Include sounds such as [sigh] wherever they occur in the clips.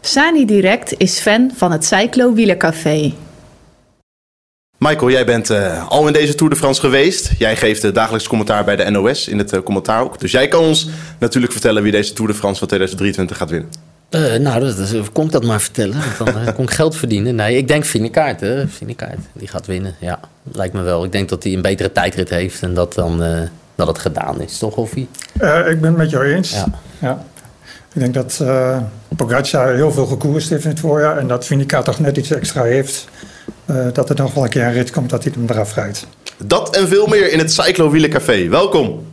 Sani Direct is fan van het Cyclo Wielercafé. Michael, jij bent uh, al in deze Tour de France geweest. Jij geeft uh, dagelijks commentaar bij de NOS in het uh, commentaar ook. Dus jij kan ons natuurlijk vertellen wie deze Tour de France van 2023 gaat winnen. nou, dat, dat, kon ik dat maar vertellen. Dan [laughs] kon ik geld verdienen. Nee, ik denk Vinekaart, hè. Vinekaart, die gaat winnen. Ja, lijkt me wel. Ik denk dat hij een betere tijdrit heeft en dat dan dat het gedaan is. Toch, Hoffie? ik ben het met jou eens. Ja. ja. Ik denk dat uh, Pogacar heel veel gekoerst heeft in het voorjaar. En dat Vinica toch net iets extra heeft. Uh, dat er nog wel een keer een rit komt dat hij hem eraf rijdt. Dat en veel meer in het Cyclo Wielercafé. Welkom.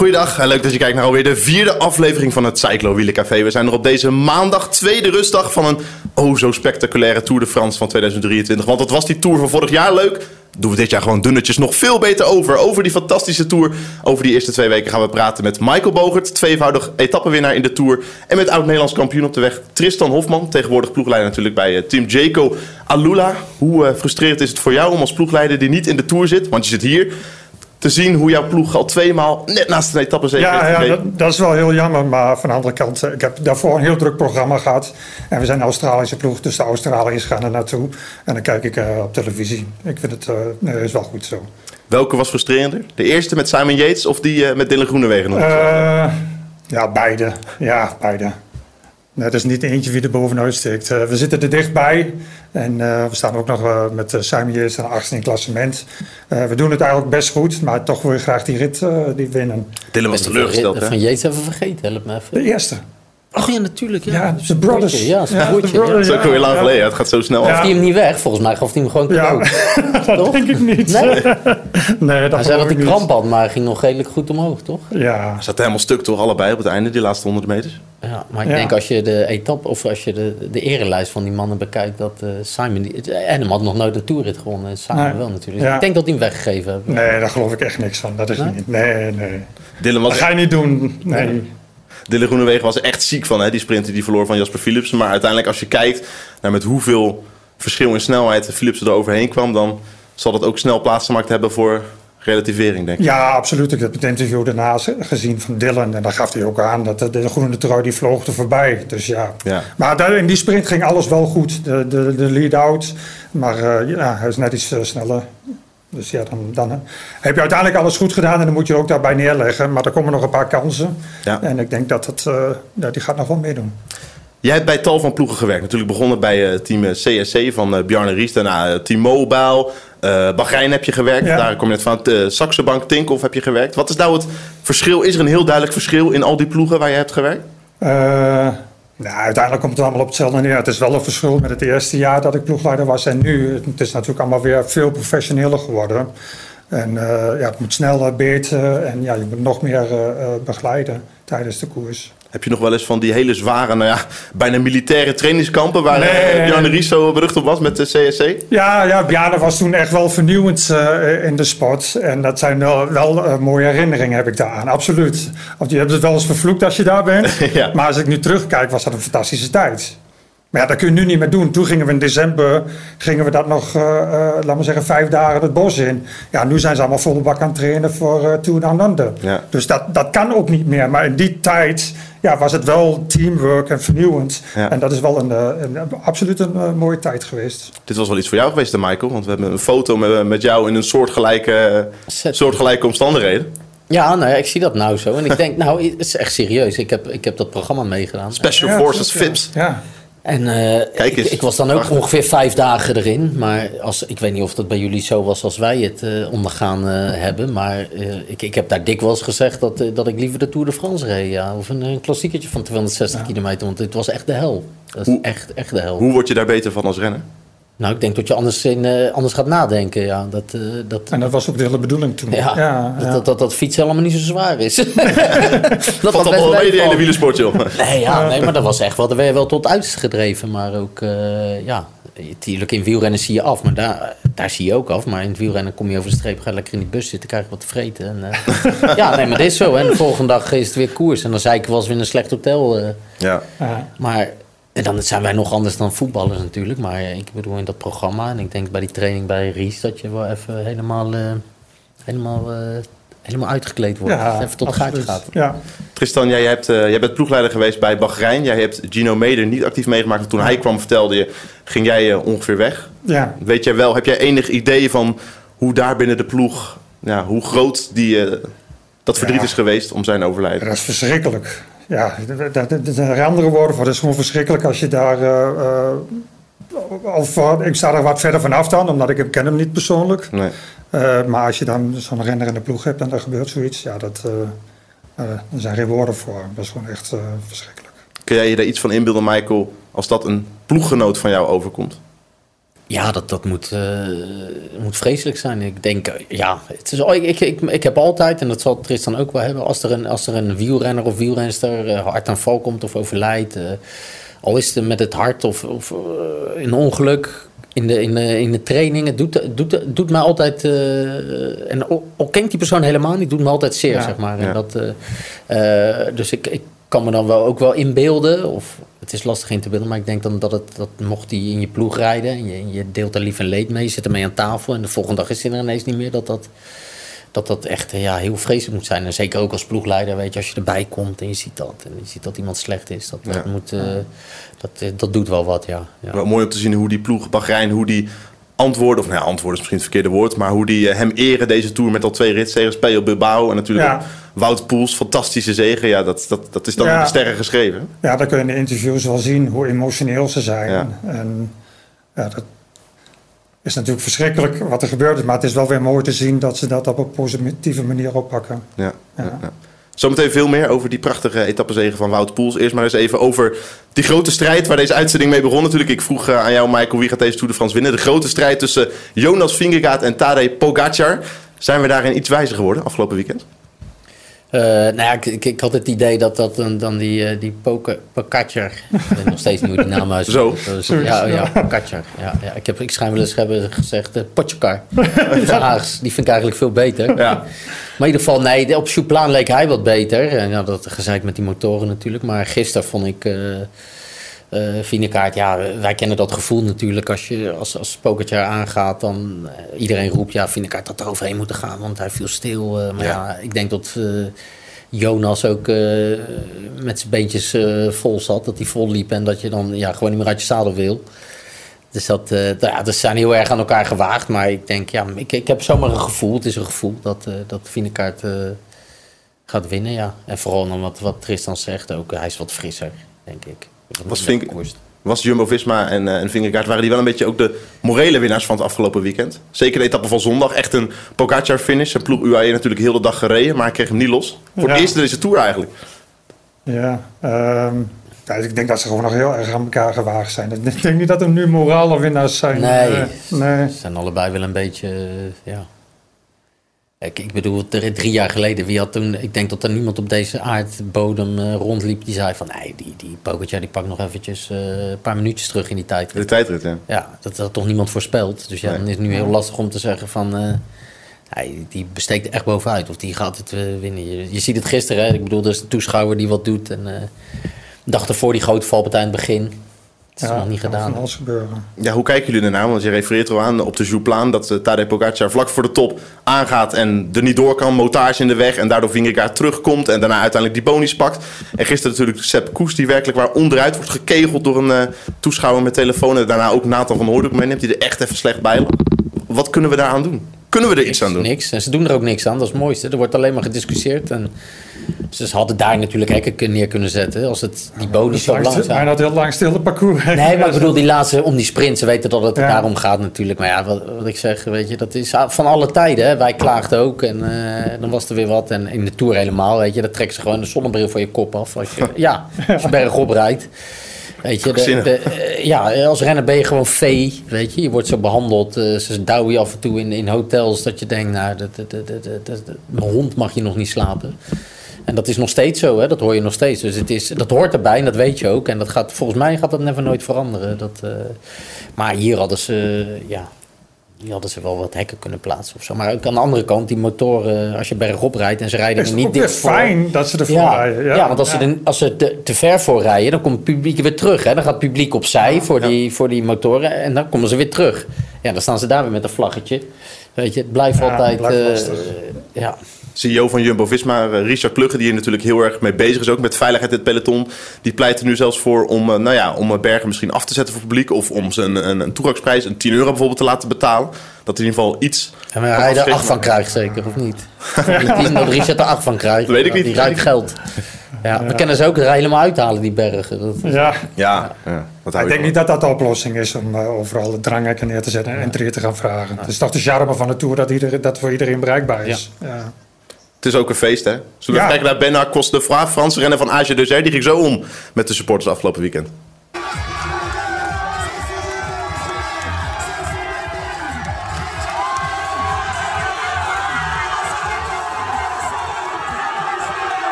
Goeiedag, leuk dat je kijkt naar alweer de vierde aflevering van het Cyclo Wielercafé. We zijn er op deze maandag, tweede rustdag van een oh zo spectaculaire Tour de France van 2023. Want dat was die Tour van vorig jaar leuk. Doen we dit jaar gewoon dunnetjes nog veel beter over. Over die fantastische Tour. Over die eerste twee weken gaan we praten met Michael Bogert, tweevoudig etappenwinnaar in de Tour. En met oud-Nederlands kampioen op de weg Tristan Hofman. Tegenwoordig ploegleider natuurlijk bij uh, Team Jaco Alula. Hoe uh, frustrerend is het voor jou om als ploegleider die niet in de Tour zit, want je zit hier te zien hoe jouw ploeg al tweemaal net naast de etappe zeker ja, ja dat, dat, is wel heel jammer. Maar van de andere kant, eh, ik heb daarvoor een heel druk programma gehad. En we zijn een Australische ploeg, dus de Australiërs gaan er naartoe. En dan kijk ik uh, op televisie. Ik vind het uh, nee, is wel goed zo. Welke was frustrerender? De eerste met Simon Yates of die uh, met Dylan Groenewegen? ja, beide. Ja, beide. Het is niet eentje wie er bovenuit steekt. Uh, we zitten er dichtbij. En uh, we staan ook nog uh, met Simon Yates aan achtste in klassement. we doen het eigenlijk best goed, maar toch wil je graag die rit die winnen. Dylan was teleurgesteld, Van Yates even vergeten, help me even. De eerste. Ach ja, natuurlijk. Ja, ja de Brothers. Ja, zijn broertje. Ja, dat is ook weer lang geleden. Het gaat zo snel af. hij hem niet weg? Volgens mij gaf hij hem gewoon cadeau. Ja, [laughs] dat denk ik niet. Nee, nee dat hij zei dat hij kramp had, maar hij ging nog redelijk goed omhoog, toch? Ja. Hij zat helemaal stuk toch, allebei op het einde, die laatste 100 meters? Ja, maar ik denk als je de etappe of als je de, de erenlijst van die mannen bekijkt, dat uh, Simon, die, en hem had nog nooit een toerrit gewonnen, Simon nee. wel natuurlijk. Ja. Ik denk dat hij hem weggegeven heeft. Nee, daar geloof ik echt niks van. Dat is nee? niet. Nee, nee. Dylan was dat ga je niet doen. Nee. Dylan Groenewegen was er echt ziek van, hè? die sprinter die verloor van Jasper Philipsen. Maar uiteindelijk als je kijkt naar met hoeveel verschil in snelheid Philipsen er overheen kwam, dan zal dat ook snel plaatsgemaakt hebben voor relativering, denk ik. Ja, absoluut. Ik heb het interview daarna gezien van Dylan. En daar gaf hij ook aan dat de, de groene trui die vloog er voorbij. Dus ja. ja. Maar daar, in die sprint ging alles wel goed. De, de, de lead-out. Maar uh, ja, hij is net iets uh, sneller. Dus ja, dan, dan heb je uiteindelijk alles goed gedaan en dan moet je ook daarbij neerleggen. Maar er komen nog een paar kansen. Ja. En ik denk dat het, uh, ja, die gaat nog wel meedoen. Jij hebt bij tal van ploegen gewerkt. Natuurlijk begonnen bij uh, team CSC van uh, Bjarne Ries. Daarna Team Mobile. Uh, Bahrein heb je gewerkt. Ja. Daar kom je net van. Uh, Saxe Bank, Tinkoff heb je gewerkt. Wat is nou het verschil? Is er een heel duidelijk verschil in al die ploegen waar je hebt gewerkt? Nou, uiteindelijk komt het allemaal op hetzelfde neer. Het is wel een verschil met het eerste jaar dat ik ploegleider was en nu. Het is natuurlijk allemaal weer veel professioneler geworden. En uh, ja, het moet sneller, beter en ja, je moet nog meer uh, begeleiden tijdens de koers. Heb je nog wel eens van die hele zware, nou ja, bijna militaire trainingskampen waar nee. Bjarne Ries zo berucht op was met de CSC? Ja, ja Bjarne was toen echt wel vernieuwend uh, in de sport. En dat zijn wel, wel uh, mooie herinneringen heb ik daaraan, absoluut. Want je hebt het wel eens vervloekt als je daar bent. [laughs] ja. Maar als ik nu terugkijk, was dat een fantastische tijd. Maar ja, dat kun je nu niet meer doen. Toen gingen we in december, gingen we dat nog, uh, uh, laten we zeggen, vijf dagen het bos in. Ja, nu zijn ze allemaal volle bak aan het trainen voor uh, Tour Down Under. Ja. Dus dat, dat kan ook niet meer. Maar in die tijd ja, was het wel teamwork en vernieuwend. Ja. En dat is wel een, een, een absoluut een mooie tijd geweest. Dit was wel iets voor jou geweest, Michael. Want we hebben een foto met, met jou in een soortgelijke, soortgelijke omstandigheden. Ja, nou ja, ik zie dat nou zo. En ik denk, nou, het is echt serieus. Ik heb, ik heb dat programma meegedaan. Special Forces Fips. Ja. En uh, Kijk eens, ik, ik, was dan ook ongeveer vijf dagen erin. Maar als, ik weet niet of dat bij jullie zo was als wij het uh, ondergaan uh, hebben. Maar ik, ik heb daar dikwijls gezegd dat, dat ik liever de Tour de France reed. Ja. Of een, een klassiekertje van 260 ja. kilometer. Want het was echt de hel. Dat is Hoe- echt, echt de hel. Hoe word je daar beter van als renner? Nou, ik denk dat je anders, in, eh, anders gaat nadenken. Ja. Dat, eh, dat, En dat was ook de hele bedoeling toen. ja, ja, dat, ja. dat, dat, dat fietsen allemaal niet zo zwaar is. [laughs] [laughs] dat Valt dat allemaal mee, die hele wielersport, joh. [laughs] Nee, ja, nee, maar dat was echt wel, daar werd je wel tot uitgedreven. Maar ook, eh, ja, natuurlijk in wielrennen zie je af, maar daar, daar zie je ook af. Maar in het wielrennen kom je over de streep, ga je lekker in die bus zitten, krijg je wat te vreten. En, eh, ja, nee, maar dit is zo. En de volgende dag is het weer koers. En dan zei ik, was weer in een slecht hotel. eh. Ja. Ja. maar en dan zijn wij nog anders dan voetballers natuurlijk. Maar ik bedoel in dat programma, en ik denk bij die training bij Ries, dat je wel even helemaal, eh, helemaal, eh, helemaal uitgekleed wordt. Ja, even tot het gaatje gaat. Ja, Tristan, jij, hebt, eh, jij bent ploegleider geweest bij Bahrein. Jij hebt Gino Meder niet actief meegemaakt. Want toen hij kwam, vertelde je, ging jij ongeveer weg. ja. Weet jij wel, heb jij enig idee van hoe daar binnen de ploeg, ja, hoe groot die, dat verdriet Ja. is geweest om zijn overlijden? dat is verschrikkelijk. Ja, dat, zijn er andere woorden voor. Het is gewoon verschrikkelijk als je daar... eh, eh, of, eh, ik sta er wat verder vanaf dan, omdat ik hem ken hem niet persoonlijk. Nee. Maar als je dan zo'n renner in de ploeg hebt en er gebeurt zoiets, ja, dat, er zijn geen woorden voor. Dat is gewoon echt verschrikkelijk. Kun jij je daar iets van inbeelden, Michael, als dat een ploeggenoot van jou overkomt? Ja, dat, dat moet, eh, moet vreselijk zijn. Ik denk, eh, ja, het is, oh, ik, ik, ik, ik heb altijd, en dat zal Tristan ook wel hebben, als er een, als er een wielrenner of wielrenster eh, hard aan val komt of overlijdt, al is het met het hart of, of een ongeluk in de, in de, in de training, het doet, doet, doet mij altijd, en al, al ken ik die persoon helemaal niet, doet me altijd zeer, Ja, zeg maar. En dat, dus ik, ik kan me dan wel ook wel inbeelden, of het is lastig in te beelden, maar ik denk dan dat het, dat mocht hij in je ploeg rijden en je, je deelt er lief en leed mee, je zit ermee aan tafel en de volgende dag is hij er ineens niet meer, dat dat, dat, dat echt ja, heel vreselijk moet zijn. En zeker ook als ploegleider, weet je, als je erbij komt en je ziet dat en je ziet dat iemand slecht is, dat, dat, Ja. moet, eh, dat, eh, dat doet wel wat, ja. ja. Wel mooi om te zien hoe die ploeg Bahrein, hoe die antwoorden, of nou ja, antwoorden is misschien het verkeerde woord, maar hoe die eh, hem eren deze Tour met al twee ritzegens, Peo Bilbao en natuurlijk Ja. Wout Poels, fantastische zegen. Ja, dat, dat, dat is dan Ja. in de sterren geschreven. Ja, dan kun je in de interviews wel zien hoe emotioneel ze zijn. En ja, dat is natuurlijk verschrikkelijk wat er gebeurd is. Maar het is wel weer mooi te zien dat ze dat op een positieve manier oppakken. Ja. Zometeen veel meer over die prachtige etappezegen van Wout Poels. Eerst maar eens even over die grote strijd waar deze uitzending mee begon natuurlijk. Ik vroeg eh, aan jou, Michael, wie gaat deze Tour de France winnen? De grote strijd tussen Jonas Vingegaard en Tadej Pogacar. Zijn we daarin iets wijzer geworden afgelopen weekend? Eh, nou ja, ik, ik, ik had het idee dat dat dan, dan die, eh, die Poke- [laughs] ik weet nog steeds niet hoe die naam is. Zo. ja, ja. Ja, ja. Ik, heb, ik schijn wel eens hebben gezegd, uh, Potjakar. [laughs] Haags, die vind ik eigenlijk veel beter. Ja. Maar in ieder geval, nee, op Chouplaan leek hij wat beter. En ja, dat gezeik met die motoren natuurlijk. Maar gisteren vond ik... eh Vinekaart, ja, wij kennen dat gevoel natuurlijk. Als je als, als Pogacar aangaat, dan eh, iedereen roept... ja, Vinekaart had er overheen moeten gaan, want hij viel stil. Eh, maar Ja. ja. ik denk dat Jonas ook met zijn beentjes vol zat. Dat hij vol liep en dat je dan ja, gewoon niet meer uit je zadel wil. Dus dat, ja, dat zijn heel erg aan elkaar gewaagd. Maar ik denk, ja, ik, ik heb zomaar een gevoel. Het is een gevoel dat, dat Vinekaart gaat winnen, ja. En vooral dan wat, wat Tristan zegt ook. Hij is wat frisser, denk ik. Was Vink-. Was Jumbo-Visma en, eh en Vingegaard, waren die wel een beetje ook de morele winnaars van het afgelopen weekend? Zeker de etappe van zondag, echt een Pogacar-finish. Zijn ploeg UAE natuurlijk heel de dag gereden, maar hij kreeg hem niet los. Voor het Ja. eerst in deze Tour eigenlijk. Ja, ehm, ja, ik denk dat ze gewoon nog heel erg aan elkaar gewaagd zijn. Ik denk niet dat er nu morale winnaars zijn. Nee. Eh, nee. Ze zijn allebei wel een beetje, eh, ja... Ik, ik bedoel, drie, drie jaar geleden, wie had toen... Ik denk dat er niemand op deze aardbodem eh, rondliep die zei van... Nee, die, die Pogacar die pakt nog eventjes eh, een paar minuutjes terug in die tijd. De tijdrit, ja. Ja, dat had toch niemand voorspeld. Dus ja, Nee. dan is het nu heel lastig om te zeggen van... eh, hij, die besteekt er echt bovenuit of die gaat het eh, winnen. Je, je ziet het gisteren, hè? ik bedoel, er is een toeschouwer die wat doet. En eh de dag ervoor die grote valpartij in het begin. Het is nog niet gedaan. van alles gebeuren. Ja, hoe kijken jullie ernaar? Want je refereert er al aan op de Jouplaan dat uh, Tadej Pogacar vlak voor de top aangaat en er niet door kan. Motage in de weg en daardoor Vingegaard terugkomt en daarna uiteindelijk die bonies pakt. En gisteren natuurlijk Sepp Koes die werkelijk waar onderuit wordt gekegeld door een uh, toeschouwer met telefoon. En daarna ook Nathan van Hoornik meeneemt die er echt even slecht bij lag. Wat kunnen we daaraan doen? Kunnen we er iets aan doen? Niks. En ze doen er ook niks aan. Dat is het mooiste. Er wordt alleen maar gediscussieerd. En ze hadden daar natuurlijk hekken neer kunnen zetten als het die bonus zo Lang stil-. Bijna het heel lang stille parcours. Nee, maar ik bedoel die laatste om die sprint. Ze weten dat het Ja. daarom gaat natuurlijk. Maar ja, wat, wat ik zeg, weet je, dat is van alle tijden. Hè. Wij klaagden ook en eh, dan was er weer wat. En in de Tour helemaal, weet je. Dan trekken ze gewoon de zonnebril van je kop af. Als je, [laughs] ja, als je bergop rijdt. Weet je, de, de, eh, ja, als renner ben je gewoon vee, weet je. Je wordt zo behandeld. eh, ze douwen je af en toe in, in hotels dat je denkt, nou, dat, dat, dat, dat, dat- dat- mijn hond mag je nog niet slapen. En dat is nog steeds zo, hè? dat hoor je nog steeds. Dus het is, dat hoort erbij en dat weet je ook. En dat gaat, volgens mij gaat dat never nooit veranderen. Dat, eh, maar hier hadden ze, ja, hier hadden ze wel wat hekken kunnen plaatsen of zo. Maar ook aan de andere kant, die motoren, als je bergop rijdt en ze rijden Het er is niet dicht voor. fijn dat ze ervoor Ja, rijden. ja, want als, Ze, als ze te, te ver voor rijden, dan komt het publiek weer terug. Hè? Dan gaat het publiek opzij voor, die, voor die motoren en dan komen ze weer terug. Ja, dan staan ze daar weer met een vlaggetje. Weet je, het blijft Ja, altijd... blijft eh, ja. CEO van Jumbo-Visma, eh, Richard Plugge, die hier natuurlijk heel erg mee bezig is, ook met veiligheid in het peloton. Die pleit er nu zelfs voor om, eh, nou ja, om eh, bergen misschien af te zetten voor het publiek. Of om ze een, een, een toegangsprijs, een 10 euro bijvoorbeeld, te laten betalen. Dat in ieder geval iets... En maar hij er afschrikken. acht van krijgt zeker, of niet? Die dat Richard er acht van krijgt. Dat weet ik niet. Die ruikt geld. Ja, we kunnen ze ook er helemaal uithalen, die bergen. Dat, Ja, Ja, ja. ik denk niet dat dat de oplossing is om overal de dranghekken neer te zetten en entry te gaan vragen. Het is toch de charme van de Tour dat, iedereen, dat voor iedereen bereikbaar is. Ja. Het is ook een feest, hè? Zullen we Ja. kijken naar Bernard Cosnefroid, Franse renner van AG Deuzer. Die ging zo om met de supporters afgelopen weekend.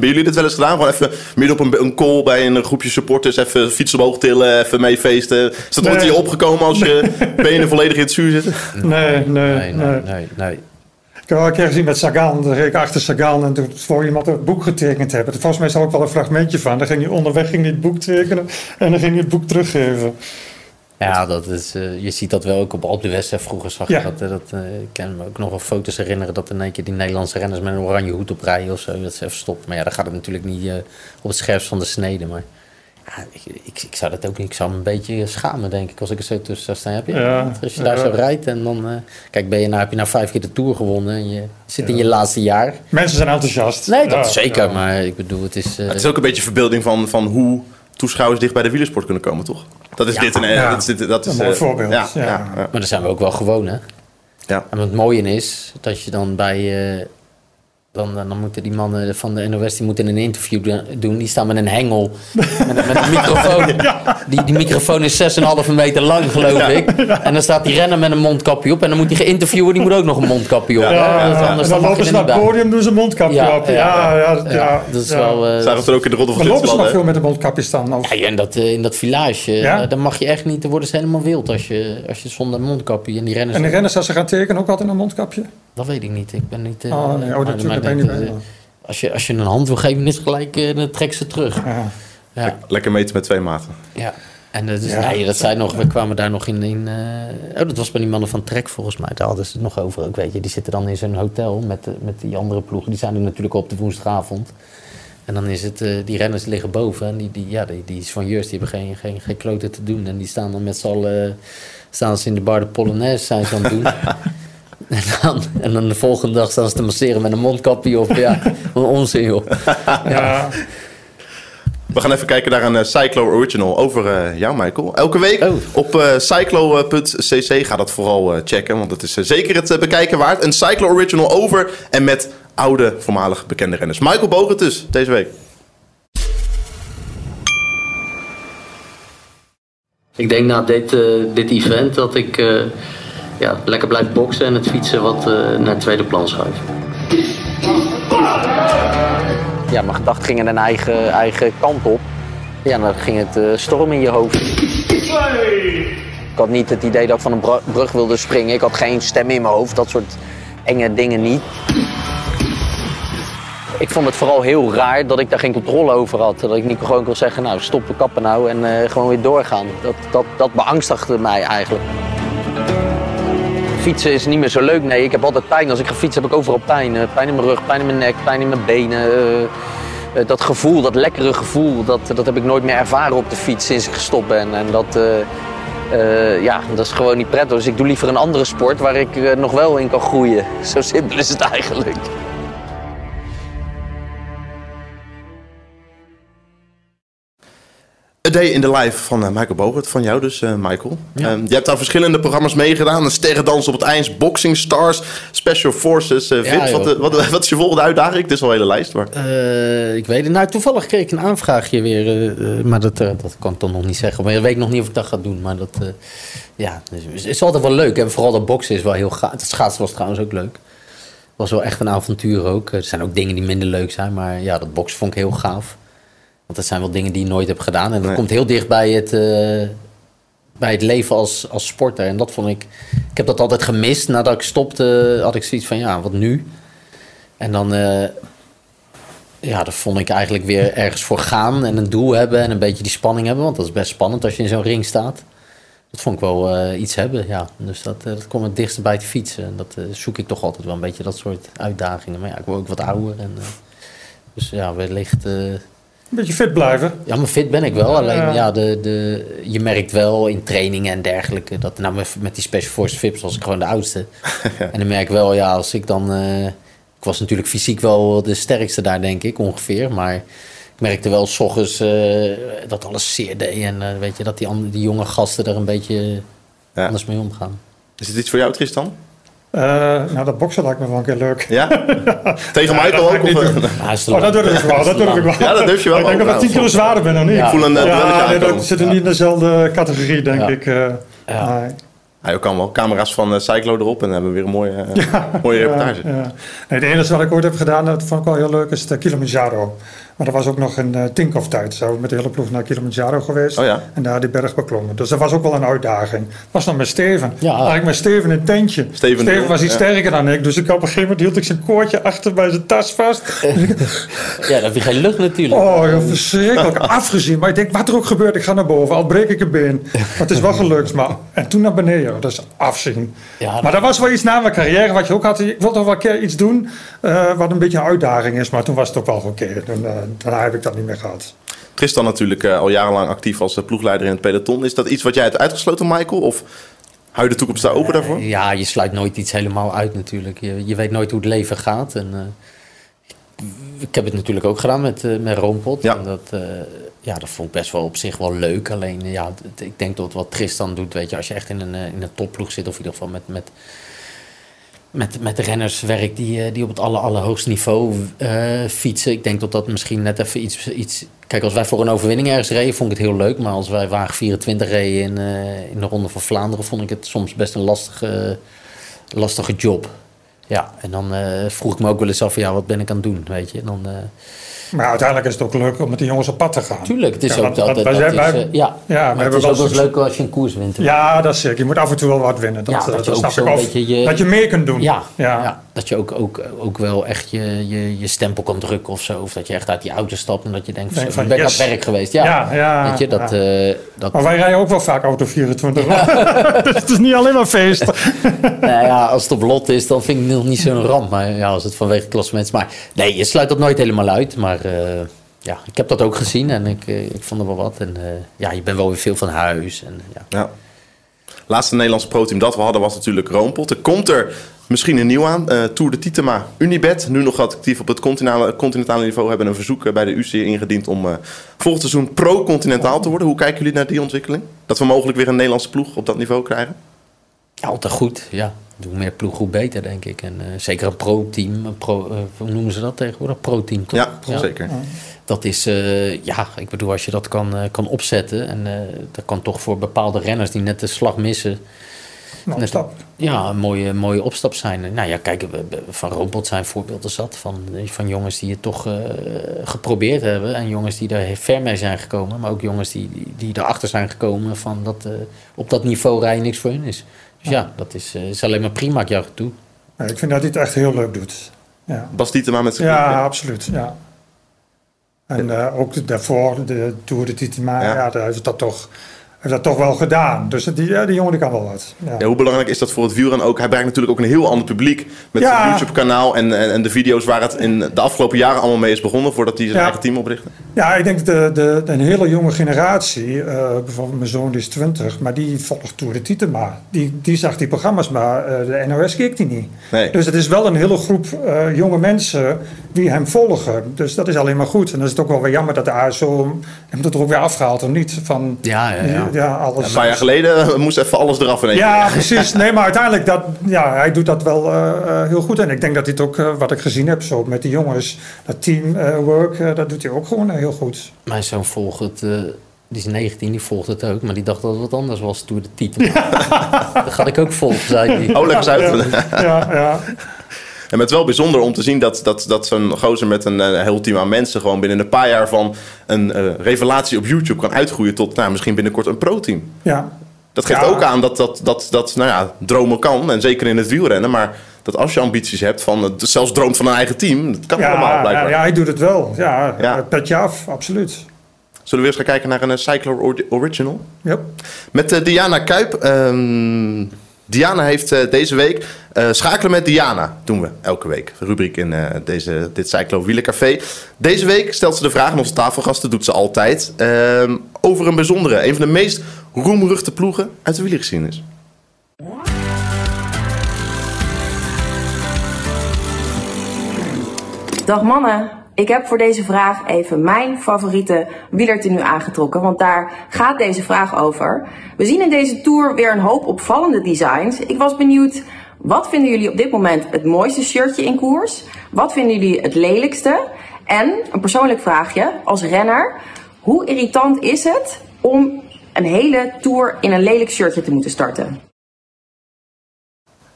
Hebben jullie dit wel eens gedaan? Gewoon even midden op een, een call bij een groepje supporters, even fiets omhoog tillen, even meefeesten. Is dat ooit Nee. hier opgekomen als je [laughs] benen volledig in het zuur zitten? Nee, nee, nee, nee, nee. nee, nee. Ik heb wel een keer gezien met Sagan. Dan reed ik achter Sagan en toen voor iemand een boek getekend hebben. Volgens mij zal ik wel een fragmentje van. Dan ging hij onderweg ging hij het boek tekenen en dan ging hij het boek teruggeven. Ja, dat is, eh, je ziet dat wel ook op Alpe d'Huez. hè. Vroeger zag je Ja. dat. hè, dat eh, ik kan me ook nog wel foto's herinneren dat in één keer die Nederlandse renners met een oranje hoed op rijden of zo. Dat ze even stoppen. Maar ja, dan gaat het natuurlijk niet eh, op het scherpst van de snede. Maar ja, ik, ik, ik zou dat ook niet. Ik zou me een beetje schamen, denk ik, als ik er zo tussen zou staan. Heb je? Ja, Als je daar zo rijdt en dan. eh, kijk, ben je nou, heb je nou vijf keer de tour gewonnen en je zit in je laatste jaar. Mensen zijn enthousiast. Nee, dat zeker. ja. Maar ik bedoel, het is. eh, Het is ook een beetje verbeelding van, van hoe toeschouwers dicht bij de wielersport kunnen komen, toch? Dat is Ja. dit en eh, Ja. dat is dit. Dat is, Een mooi eh, voorbeeld, Ja, ja. ja. ja, Maar daar zijn we ook wel gewoon, hè? Ja. En het mooie is dat je dan bij. eh, dan, dan moeten die mannen van de NOS die moeten een interview do- doen. Die staan met een hengel. Met, een- met een microfoon. [laughs] Die, die microfoon is 6,5 meter lang, geloof ik. En dan staat die renner met een mondkapje op. En dan moet hij geïnterviewen. Die moet ook nog een mondkapje op. Ja, hè? ja, Want ja. anders En dan lopen ze naar het podium, doen ze een mondkapje Ja, op. ja, Ja, ja, ja. Ja, dat is ja. wel. eh, Zagen ze er ook in de Ronde van Maar lopen ze nog veel met een mondkapje staan? Of? Ja, en dat, eh, in dat village, eh, Ja? dan mag je echt niet, dan worden ze helemaal wild als je, als je zonder mondkapje en die renners. En de renners, als ze gaan tekenen, ook altijd een mondkapje? Dat weet ik niet. Ik ben niet. eh, Oh, nee. Oh, maar- natuurlijk, maar daar ben je dat, niet bij. eh, Als je, als je een hand wil geven, is het gelijk, eh, dan trek ze terug. Ja. Ja, Lekker meten met twee maten. ja. En dat, is, Ja. nee, dat zei nog, we kwamen daar nog in. in eh, oh, dat was bij die mannen van Trek volgens mij. Daar hadden ze het nog over ook. Weet je. Die zitten dan in zo'n hotel met, de- met die andere ploegen. Die zijn er natuurlijk op de woensdagavond. En dan is het, eh, die renners liggen boven. En die, die, ja, die, die is van Jurs, die hebben geen, geen, geen kloten te doen. En die staan dan met z'n allen, eh, staan ze in de bar de Polonaise zijn ze aan het doen. [laughs] En dan, en dan de volgende dag staan ze te masseren met een mondkapje op. Ja, [laughs] wat een onzin joh. Ja. We gaan even kijken naar een eh, Cyclo Original over eh, jou, Michael. Elke week Oh. op eh, cyclo.cc. Ga dat vooral eh, checken, want het is zeker het bekijken waard. Een Cyclo Original over en met oude, voormalig bekende renners. Michael Bogen dus, deze week. Ik denk na dit, eh, dit event dat ik eh, ja, lekker blijf boksen en het fietsen wat eh, naar het tweede plan schuif. Ja, mijn gedachten gingen een eigen, eigen kant op. Ja, dan ging het eh, storm in je hoofd. Ik had niet het idee dat ik van een bru- brug wilde springen. Ik had geen stem in mijn hoofd, dat soort enge dingen niet. Ik vond het vooral heel raar dat ik daar geen controle over had. Dat ik niet gewoon kon zeggen, nou stoppen, kappen nou en eh, gewoon weer doorgaan. Dat, dat, dat beangstigde mij eigenlijk. Fietsen is niet meer zo leuk. Nee, ik heb altijd pijn. Als ik ga fietsen heb ik overal pijn. Eh, pijn in mijn rug, pijn in mijn nek, pijn in mijn benen. Eh, eh, dat gevoel, dat lekkere gevoel, dat, dat heb ik nooit meer ervaren op de fiets sinds ik gestopt ben. En dat, ja, dat is gewoon niet prettig. Dus ik doe liever een andere sport waar ik nog wel in kan groeien. [laughs] Zo simpel is het eigenlijk. A Day in the Life van eh, Michael Bogert, van jou dus, eh, Michael. Ehm, je hebt daar verschillende programma's meegedaan. Een sterrendans op het ijs, Boxing Stars, Special Forces, eh Ja, wat, wat, wat is je volgende uitdaging? Het is al een hele lijst, maar... Ik weet het. Nou, toevallig kreeg ik een aanvraagje weer. maar dat, dat kan ik dan nog niet zeggen. Maar ik weet nog niet of ik dat ga doen. Maar dat, ja, dus, het is altijd wel leuk. En vooral dat boksen is wel heel gaaf. Het schaatsen was trouwens ook leuk. Was wel echt een avontuur ook. Er zijn ook dingen die minder leuk zijn. Maar ja, dat boksen vond ik heel gaaf. Want dat zijn wel dingen die je nooit heb gedaan. En dat Nee. komt heel dicht bij het, eh, bij het leven als, als sporter. En dat vond ik... Ik heb dat altijd gemist. Nadat ik stopte had ik zoiets van, ja, wat nu? En dan... eh, ja, dat vond ik eigenlijk weer ergens voor gaan en een doel hebben en een beetje die spanning hebben. Want dat is best spannend als je in zo'n ring staat. Dat vond ik wel eh, iets hebben, ja. Dus dat, dat komt het dichtst bij het fietsen. En dat zoek ik toch altijd wel een beetje, dat soort uitdagingen. Maar ja, ik word ook wat ouder. En, dus ja, wellicht... Een beetje fit blijven. ja, maar fit ben ik wel. Alleen Ja. de, de, je merkt wel in trainingen en dergelijke... Dat, nou, met, met die Special Force Vips was ik gewoon de oudste. [laughs] En dan merk ik wel, ja, als ik dan... eh, ik was natuurlijk fysiek wel de sterkste daar, denk ik, ongeveer. Maar ik merkte wel s ochtends eh, dat alles zeer deed. En eh, weet je, dat die, andere, die jonge gasten er een beetje Ja. anders mee omgaan. Is dit iets voor jou, Tristan? Eh, nou, dat boksen lijkt me wel een keer leuk. Ja? [laughs] Tegen Michael dat ga ook? Of, niet eh, Oh, dat durf ik wel. Dat durf ik wel. Ja, dat durf je wel. Ik denk dat ik nou, 10 kilo zwaarder ben dan ik. Ja. Ik voel een uh, Ja, nee, dat zit niet in dezelfde categorie, denk Ja. ik. eh. Ja. Nee. Hij ook kan wel. Camera's van uh, Cyclo erop en dan hebben we weer een mooie, eh, [laughs] mooie reportage. Ja, ja. Nee, het enige wat ik ooit heb gedaan, dat vond ik wel heel leuk, is de Kilimanjaro. Maar dat was ook nog in uh, Tinkoff-tijd. Zo met de hele ploeg naar Kilimanjaro geweest. Oh ja. En daar die berg beklommen. Dus dat was ook wel een uitdaging. Was nog met Steven. Ja. Eigenlijk met Steven in een tentje. Steven was iets ja. sterker dan ik. Dus ik op een gegeven moment hield ik zijn koordje achter bij zijn tas vast. [laughs] Ja, dan heb je geen lucht natuurlijk. Oh, joh, verschrikkelijk [laughs] afgezien. Maar ik denk, wat er ook gebeurt, ik ga naar boven. Al breek ik een been. Maar het is wel gelukt. Maar, en toen naar beneden. Dat is afzien. Ja, Maar dat was wel iets na mijn carrière wat je ook had. Ik wilde toch wel een keer iets doen eh, wat een beetje een uitdaging is. Maar toen was het ook wel oké. Toen, eh, daarna heb ik dat niet meer gehad. Tristan natuurlijk uh, al jarenlang actief als uh, ploegleider in het peloton. Is dat iets wat jij hebt uitgesloten, Michael? Of hou je de toekomst daar open daarvoor? Ja, je sluit nooit iets helemaal uit natuurlijk. Je, je weet nooit hoe het leven gaat. En, uh, ik heb het natuurlijk ook gedaan met, uh, met Roompot. Ja. En dat, uh, ja, dat vond ik best wel op zich wel leuk. Alleen ja, ik denk dat wat Tristan doet, weet je, als je echt in een, eh, in een topploeg zit, of in ieder geval met, met, met, met renners werkt die, die op het aller, allerhoogste niveau uh, fietsen. Ik denk dat dat misschien net even iets, iets. Kijk, als wij voor een overwinning ergens reden, vond ik het heel leuk. Maar als wij wagen 24 reden in, uh, in de Ronde van Vlaanderen, vond ik het soms best een lastige, lastige job. Ja, en dan vroeg ik me ook wel eens af, ja, wat ben ik aan het doen, weet je. Dan, uh, maar uiteindelijk is het ook leuk om met die jongens op pad te gaan. Tuurlijk, het is ja, ook dat. dat, dat wij, is, wij, uh, ja, het is ook wel eens leuk als je een koers wint. Ja, dat is zeker. Je moet af en toe wel wat winnen. Dat, ja, dat, dat je snap ook ik of, je, dat je meer kunt doen. Ja, ja. Ja dat je ook, ook, ook wel echt je, je, je stempel kan drukken of zo. Of dat je echt uit die auto stapt en dat je denkt, Denk van, ben yes. aan het werk geweest. Ja, ja, ja weet je, dat, uh, dat... Maar wij rijden ook wel vaak auto 24. [laughs] dus het is niet alleen maar feest. [laughs] nou ja, als het op lot is, dan vind ik het nog niet zo'n ramp. Maar ja, als het vanwege klassementen... Maar nee, je sluit dat nooit helemaal uit. Maar uh, ja, ik heb dat ook gezien en ik, uh, ik vond er wel wat. En uh, ja, je bent wel weer veel van huis. En, ja. ja. Laatste Nederlandse pro-team dat we hadden was natuurlijk Roompot. Er komt er misschien een nieuw aan. Uh, Tour de Titema Unibet. Nu nog actief op het continentale, continentale niveau. Hebben een verzoek bij de UC ingediend om uh, volgend seizoen pro-continentaal te worden. Hoe kijken jullie naar die ontwikkeling? Dat we mogelijk weer een Nederlandse ploeg op dat niveau krijgen? Ja, altijd goed, ja. Hoe meer ploeg, hoe beter, denk ik. En uh, zeker een pro-team. Pro, uh, hoe noemen ze dat tegenwoordig? Pro-team, toch? Ja, ja, zeker. Dat is, uh, ja, ik bedoel, als je dat kan, kan opzetten... en dat kan toch voor bepaalde renners die net de slag missen... Een opstap. Ja, een mooie, mooie opstap zijn. Nou ja, kijk, van Roompot zijn voorbeelden zat. Van, van jongens die het toch uh, geprobeerd hebben. En jongens die er ver mee zijn gekomen. Maar ook jongens die, die, die erachter zijn gekomen van dat uh, op dat niveau rijden niks voor hun is. Dus ja, ja dat is, uh, is alleen maar prima. Ik jou toe. Ja, ik vind dat hij het echt heel leuk doet. Ja. Bas Dietema met zijn Ja, absoluut. Ja. En uh, ook daarvoor, de Tour de Titema, ja. ja, daar heeft dat toch heeft dat toch wel gedaan. Dus die, ja, die jongen die kan wel wat. Ja. Ja, hoe belangrijk is dat voor het wielrennen ook? Hij bereikt natuurlijk ook een heel ander publiek met Ja. zijn YouTube-kanaal en, en, en de video's waar het in de afgelopen jaren allemaal mee is begonnen voordat hij zijn Ja. eigen team oprichtte. Ja, ik denk de, de, de een hele jonge generatie, eh, bijvoorbeeld mijn zoon die is 20, maar die volgt Tour de Tietema. Die, die zag die programma's, maar eh, de NOS keek die niet. Nee. Dus het is wel een hele groep eh, jonge mensen die hem volgen. Dus dat is alleen maar goed. En dan is het ook wel weer jammer dat de ASO hem er ook weer afgehaald en niet van Ja, ja, ja. alles. Een paar jaar geleden moest even alles eraf in één keer. Ja, precies. [laughs] Nee, maar uiteindelijk, dat, ja, hij doet dat wel eh, eh, heel goed. En ik denk dat hij het ook, eh, wat ik gezien heb, zo met die jongens, dat teamwork, eh, dat doet hij ook gewoon eh, heel goed. Mijn zoon volgt het, eh, die is 19, die volgt het ook, maar die dacht dat het wat anders was toen de titel. [laughs] dat ga ik ook volgen, zei hij. Oh, lekker uit. Ja, ja. En het is wel bijzonder om te zien dat, dat, dat zo'n gozer met een eh, heel team aan mensen gewoon binnen een paar jaar van een eh, revelatie op YouTube kan uitgroeien tot nou, misschien binnenkort een pro-team. ja. Dat geeft Ja. ook aan dat, dat, dat, dat nou ja, dromen kan. En zeker in het wielrennen. Maar dat als je ambities hebt, van, zelfs droomt van een eigen team. Dat kan allemaal Ja, blijkbaar. ja, ja, hij doet het wel. Ja, Ja. ja. petje af, absoluut. Zullen we eens gaan kijken naar een Cycler Ori- Original? Yep. Met eh, Diana Kuip. Ehm, Diana heeft eh, deze week eh, schakelen met Diana. Doen we elke week. Rubriek in eh, deze, dit Cyclo Wielencafé. Deze week stelt ze de vraag aan onze tafelgasten. Doet ze altijd. ehm, over een bijzondere. Een van de meest roemruchte ploegen uit de wielergeschiedenis. Dag mannen, ik heb voor deze vraag even mijn favoriete wielertenu aangetrokken, want daar gaat deze vraag over. We zien in deze tour weer een hoop opvallende designs. Ik was benieuwd, wat vinden jullie op dit moment het mooiste shirtje in koers? Wat vinden jullie het lelijkste? En een persoonlijk vraagje, als renner, hoe irritant is het om een hele tour in een lelijk shirtje te moeten starten?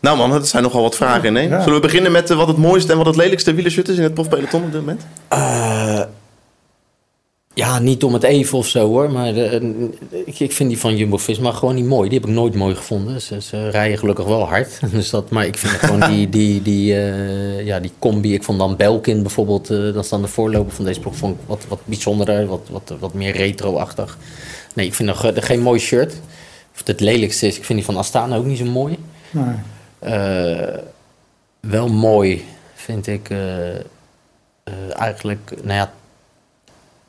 Nou man, dat zijn nogal wat vragen in één. Ja. Zullen we beginnen met eh, wat het mooiste en wat het lelijkste wielershirt is in het profpeloton op dit moment? Ja, niet om het even of zo hoor, maar eh, ik, ik vind die van Jumbo-Visma gewoon niet mooi. Die heb ik nooit mooi gevonden. Ze, ze rijden gelukkig wel hard. [laughs] Dus dat, maar ik vind gewoon die, die, die, eh, ja, die combi, ik vond dan Belkin bijvoorbeeld, eh dat is dan de voorloper van deze ploeg, vond ik wat, wat bijzonderder, wat, wat, wat meer retro-achtig. Nee, ik vind nog eh, geen mooi shirt. Of het het lelijkste is, ik vind die van Astana ook niet zo mooi. Nee. Eh, wel mooi vind ik eh, eh, eigenlijk, nou ja,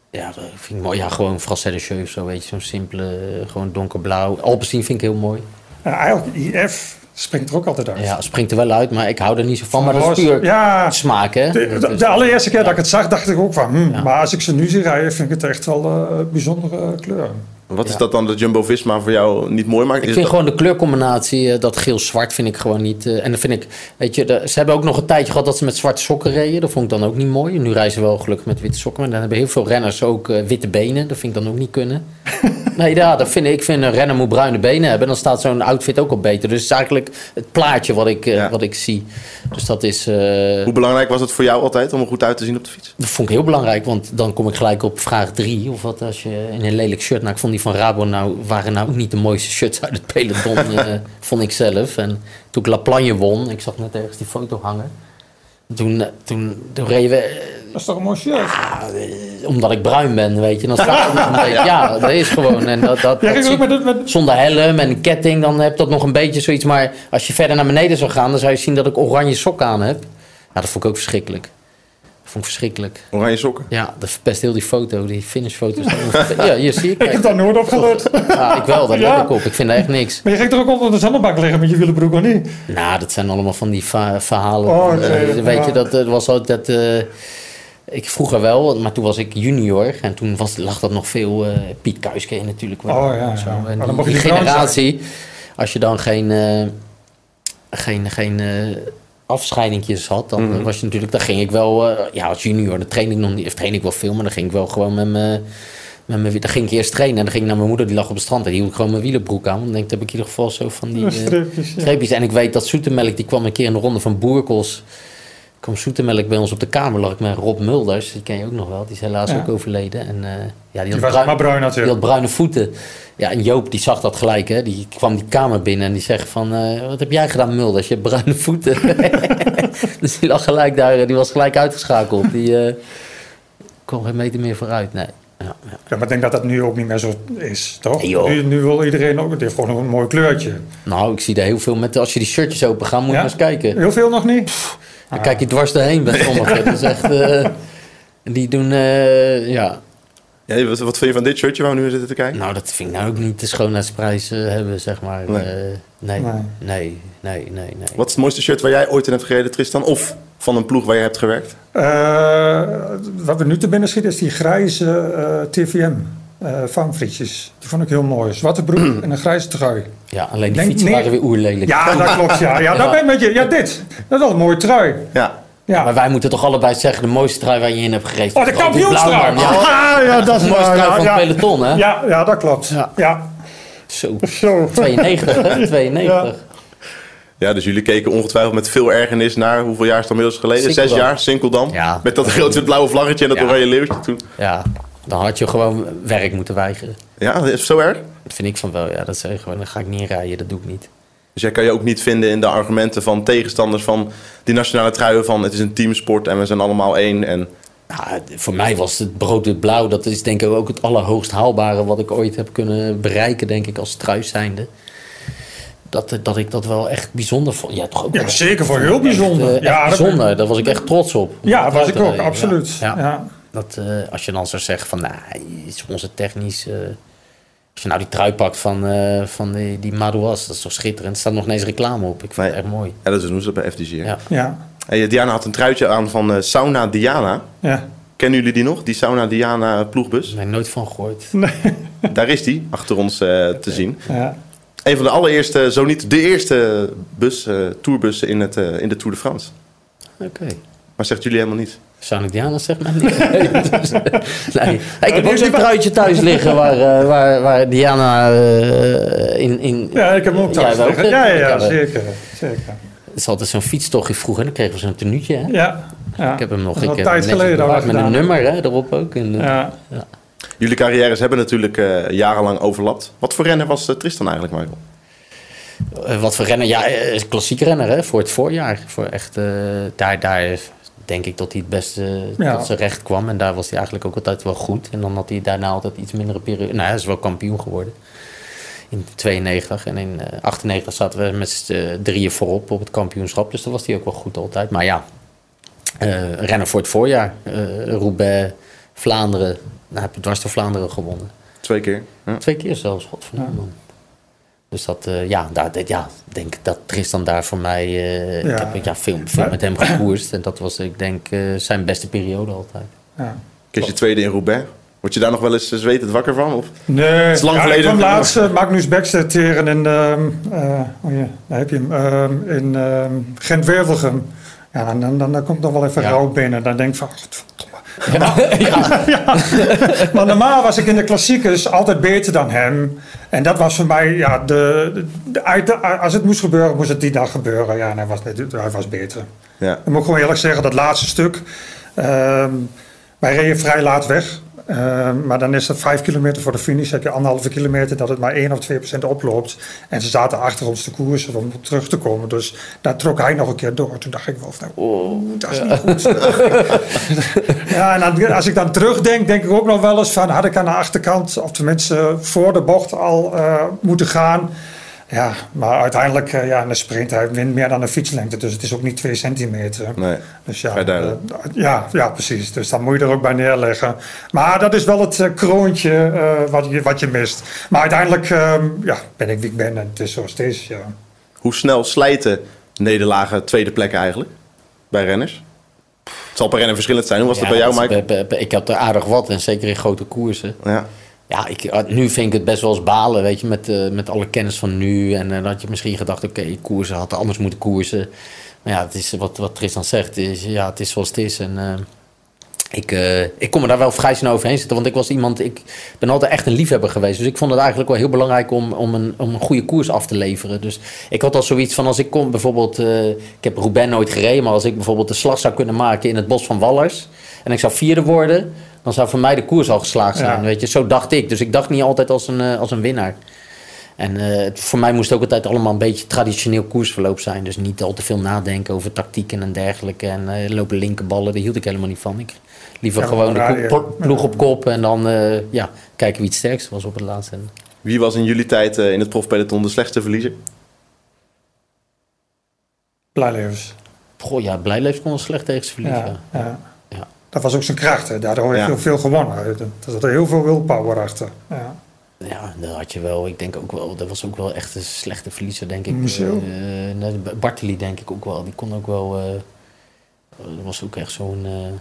ja, vind ik mooi. Ja, gewoon Francais de zo, weet je, zo'n simpele, gewoon donkerblauw. Alpecin vind ik heel mooi. Ja, eigenlijk, IF springt er ook altijd uit. Ja, springt er wel uit, maar ik hou er niet zo van. Maar dat is puur Ja, smaak, hè? de, allereerste keer dat ik het zag, dacht ik ook van... Ja. Maar als ik ze nu zie rijden, vind ik het echt wel een bijzondere kleur. Wat is dat dan dat Jumbo-Visma voor jou niet mooi maakt? Ik vind dat- gewoon de kleurcombinatie, eh, dat geel-zwart, vind ik gewoon niet. eh, en dan vind ik, weet je, ze hebben ook nog een tijdje gehad dat ze met zwarte sokken reden. Dat vond ik dan ook niet mooi. Nu rijden ze wel gelukkig met witte sokken. Maar dan hebben heel veel renners ook eh, witte benen. Dat vind ik dan ook niet kunnen. [laughs] nee, ja, dat vind ik. Ik vind een renner moet bruine benen hebben. Dan staat zo'n outfit ook al beter. Dus het is eigenlijk het plaatje wat ik, Ja. wat ik zie. Dus dat is. Hoe belangrijk was het voor jou altijd om er goed uit te zien op de fiets? dat vond ik heel belangrijk, want dan kom ik gelijk op vraag 3. Of wat als je in een lelijk shirt... Nou, ik vond die van Rabo nou, waren nou ook niet de mooiste shirts uit het peloton, [laughs] eh, vond ik zelf. En toen ik La Plagne won, ik zag net ergens die foto hangen. Toen, eh, toen, toen reden we, eh, Dat is toch een mooi shirt? omdat ik bruin ben, weet je. Dan staat het nog een [laughs] beetje, ja, dat is gewoon. En dat, dat, Ja, dat ik zie- ook met, het- met, zonder helm en een ketting, dan heb dat nog een beetje zoiets. Maar als je verder naar beneden zou gaan, dan zou je zien dat ik oranje sokken aan heb. Ja, dat vond ik ook verschrikkelijk. Vond ik verschrikkelijk. Oranje sokken. Ja, dat verpest heel die foto, die finishfoto. [laughs] Ja, hier zie ik. ik heb daar nooit op gelet. [laughs] Ja, ik wel, daar Ja. let ik op. Ik vind daar echt niks. Maar je ging er ook onder de zandbak liggen met je wielenbroek, of niet? Nou, dat zijn allemaal van die verhalen. Oh, Eh, nee, weet ja. je, dat eh, was altijd... dat eh, ik vroeger wel, maar toen was ik junior. En toen was, lag dat nog veel... eh, Piet je natuurlijk wel. Oh, ja, Zo. ja. En Maar die, dan mocht je die generatie, als je dan geen... eh, geen, geen eh, afscheidingjes had, dan Mhm. was je natuurlijk... Dan ging ik wel... eh, ja, als junior, dan train ik nog niet... Of train ik wel veel, maar dan ging ik wel gewoon met mijn... Met mijn, dan ging ik eerst trainen en dan ging ik naar mijn moeder, die lag op het strand. En die hield ik gewoon mijn wielenbroek aan. Want dan denk ik, heb ik in ieder geval zo van die... [laughs] eh, Streepjes, ja. streepjes. En ik weet dat Zoetemelk, die kwam een keer in de ronde van Boerkels. Kwam Zoetemelk bij ons op de kamer, lag ik met Rob Mulders. Die ken je ook nog wel, die is helaas Ja. ook overleden. En, eh, ja, die, Die had was bruin- maar bruin die natuurlijk. had bruine voeten. Ja, en Joop die zag dat gelijk, hè. Die kwam die kamer binnen en die zegt van... eh, wat heb jij gedaan, Mulders? Je hebt bruine voeten. [laughs] dus die lag gelijk daar, die was gelijk uitgeschakeld. Die eh kwam geen meter meer vooruit, nee. ja, ja. Ja, maar ik denk dat dat nu ook niet meer zo is, toch? Nu, nu wil iedereen ook, het heeft gewoon een mooi kleurtje. Nou, ik zie er heel veel met... Als je die shirtjes open gaan, moet je Ja? eens kijken. Heel veel nog niet? Dan kijk je dwars doorheen bij sommigen. Dat is echt... eh, die doen... eh, ja, Ja, wat, wat vind je van dit shirtje waar we nu zitten te kijken? nou, dat vind ik nou ook niet de schoonheidsprijs eh, hebben, zeg maar. Nee. Eh, nee, Nee. nee, nee, nee, nee. Wat is het mooiste shirt waar jij ooit in hebt gereden, Tristan? Of van een ploeg waar je hebt gewerkt? Eh, wat we nu te binnen schieten is die grijze eh, TVM eh vangfrietjes. Die vond ik heel mooi. Zwarte broek [clears throat] en een grijze trui. Ja, alleen die Denk- fietsen nee. waren weer oerlelijk. Ja, dat klopt. Ja, ja, [laughs] dat ben ik met je. Ja, dit. Dat is wel een mooie trui. Ja. Ja. Maar wij moeten toch allebei zeggen, de mooiste trui waar je in hebt gereden. Oh, de kampioenstrui! Ja, Ah, ja, dat de is mooiste waar. trui Ja, van ja. het peloton, hè? Ja, ja, dat klopt. Ja. Ja. Zo, Zo. 92, hè? 92. Ja, dus jullie keken ongetwijfeld met veel ergernis naar hoeveel jaar is het inmiddels geleden? Zes jaar, Sinkeldam. Ja. Met dat grote blauwe vlaggetje en dat Ja. oranje leeuwtje toen. Ja, dan had je gewoon werk moeten weigeren. Ja, dat is zo erg. Dat vind ik van wel, ja. Dat zeg je gewoon, dan ga ik niet rijden, dat doe ik niet. Dus jij kan je ook niet vinden in de argumenten van tegenstanders van die nationale truien van het is een teamsport en we zijn allemaal één. En Nou, voor mij was het brood wit blauw. Dat is denk ik ook het allerhoogst haalbare wat ik ooit heb kunnen bereiken, denk ik, als truis zijnde. Dat, dat ik dat wel echt bijzonder vond. Ja, toch ook Ja, zeker voor heel bijzonder. eh, ja, bijzonder. Daar was ik echt trots op. Ja, dat was ik ook, rijden, absoluut. Ja. Ja. Dat, eh, als je dan zou zeggen van, nou, sponsortechnisch... eh als je nou die trui pakt van, eh, van die, die Madouas, dat is toch schitterend. Er staat nog ineens reclame op. Ik vind Nee. het echt mooi. ja, dat doen ze bij FDG. hè? Ja. Ja. Hey, Diana had een truitje aan van Sauna Diana. Ja. Kennen jullie die nog? Die Sauna Diana ploegbus? Ik nooit van gehoord. [laughs] Daar is die, achter ons eh, te zien. Ja. Een van de allereerste, zo niet de eerste bus, eh, tourbussen in, het, in de Tour de France. Oké. Maar zegt jullie helemaal niet. Sonic Diana zegt mij niet. Nee, dus, eh, nee. Ik heb ook zo'n truitje thuis liggen waar, eh, waar, waar Diana eh, in, in... ja, ik heb hem ook thuis liggen. Ja, ja, ja, Ja, zeker. zeker. Het is altijd zo'n fietstochtje vroeger. En dan kregen we zo'n tenuutje. Hè? Ja. ja. Ik heb hem nog. Dat is Ik al heb een tijd geleden bewaard met een nummer hè, erop ook. En, eh, Ja. Jullie carrières hebben natuurlijk eh, jarenlang overlapt. Wat voor renner was eh, Tristan eigenlijk, Michael? Eh, wat voor renner? Ja, eh, klassiek renner hè, voor het voorjaar. Voor echt, eh, daar, daar denk ik dat hij het beste Ja. tot zijn recht kwam. En daar was hij eigenlijk ook altijd wel goed. En dan had hij daarna altijd iets mindere periode. Nou, hij is wel kampioen geworden. In 92 en in eh, 98 zaten we met z'n eh, drieën voorop op het kampioenschap. Dus dat was hij ook wel goed altijd. Maar ja, eh, renner voor het voorjaar. Eh, Roubaix, Vlaanderen. Nou, heb je dwars door Vlaanderen gewonnen. Twee keer. Ja. Twee keer zelfs, godverdomme man. Dus dat, eh, ja, daar, dat, ja, denk ik dat Tristan daar voor mij... eh, Ja. Ik heb ja, veel, veel met hem gekoerst. En dat was, ik denk, eh, zijn beste periode altijd. Ja. Kies je tweede in Roubaix. Word je daar nog wel eens zwetend wakker van? Of? Nee, is lang ja, geleden. Ik kwam laatst Magnus tegen in, ehm eh, oh ja, daar heb je hem, ehm, in ehm Gent-Wervelgem. Ja, dan, dan, dan, dan komt nog wel even Ja. rood binnen. Dan denk ik van, [laughs] Ja. Maar normaal was ik in de klassiekers altijd beter dan hem. En dat was voor mij, ja, de, de, de- uit- als het moest gebeuren, moest het die dag gebeuren. Ja, en hij was, net- hij was beter. Ja. Ik moet gewoon eerlijk zeggen, dat laatste stuk. ehm, wij reden vrij laat weg. Ehm, maar dan is het vijf kilometer voor de finish. Heb je anderhalve kilometer dat het maar 1 of 2 procent oploopt. En ze zaten achter ons te koersen om terug te komen. Dus daar trok hij nog een keer door. Toen dacht ik wel van, oh, dat is niet goed. [laughs] ja, en dan, als ik dan terugdenk, denk ik ook nog wel eens van... had ik aan de achterkant, of tenminste voor de bocht al eh, moeten gaan... Ja, maar uiteindelijk, eh, ja, een sprint, hij wint meer dan een fietslengte. Dus het is ook niet twee centimeter. Nee. Dus ja, Vrij duidelijk. eh, ja, ja, precies. Dus dan moet je er ook bij neerleggen. Maar dat is wel het eh, kroontje eh, wat, je, wat je mist. Maar uiteindelijk ehm, ja, ben ik wie ik ben en het is zoals het is. Ja. Hoe snel slijten nederlagen tweede plekken eigenlijk? Bij renners? Het zal per renner verschillend zijn. Hoe was dat bij jou, Mike? Ik heb er aardig wat. En zeker in grote koersen. Ja. Ja, ik, eh, nu vind ik het best wel balen, weet je, met, eh, met alle kennis van nu. En eh, dan had je misschien gedacht, oké, koersen had anders moeten koersen. Maar ja, het is wat, wat Tristan zegt, is, ja, het is zoals het is. En ik, ik kon me daar wel vrij snel overheen zitten, want ik was iemand, ik ben altijd echt een liefhebber geweest. Dus ik vond het eigenlijk wel heel belangrijk om, om, een, om een goede koers af te leveren. Dus ik had al zoiets van, als ik kom bijvoorbeeld, ik heb Roubaix nooit gereden, maar als ik bijvoorbeeld de slag zou kunnen maken in het bos van Wallers. En ik zou vierde worden, dan zou voor mij de koers al geslaagd zijn. Ja. Weet je, zo dacht ik. Dus ik dacht niet altijd als een, eh, als een winnaar. En eh, het- voor mij moest het ook altijd allemaal een beetje traditioneel koersverloop zijn. Dus niet al te veel nadenken over tactieken en dergelijke. En eh, lopen linkerballen, daar hield ik helemaal niet van. Ik Liever Ja, gewoon de ko- ploeg op kop en dan eh, ja, kijken wie het sterkst was op het laatste. En- Wie was in jullie tijd in het profpeloton de slechtste verliezer? Blijlevens. Goh, ja, Blijleef kon wel slecht tegen ze verliezen. Ja. Dat was ook zijn kracht. Hè. Daardoor heeft Ja. hij veel gewonnen. Er zat er heel veel willpower achter. Ja. Ja, dat had je wel. Ik denk ook wel, dat was ook wel echt een slechte verliezer, denk ik. Michel? Eh, Bartoli denk ik ook wel. Die kon ook wel. eh, dat was ook echt zo'n. eh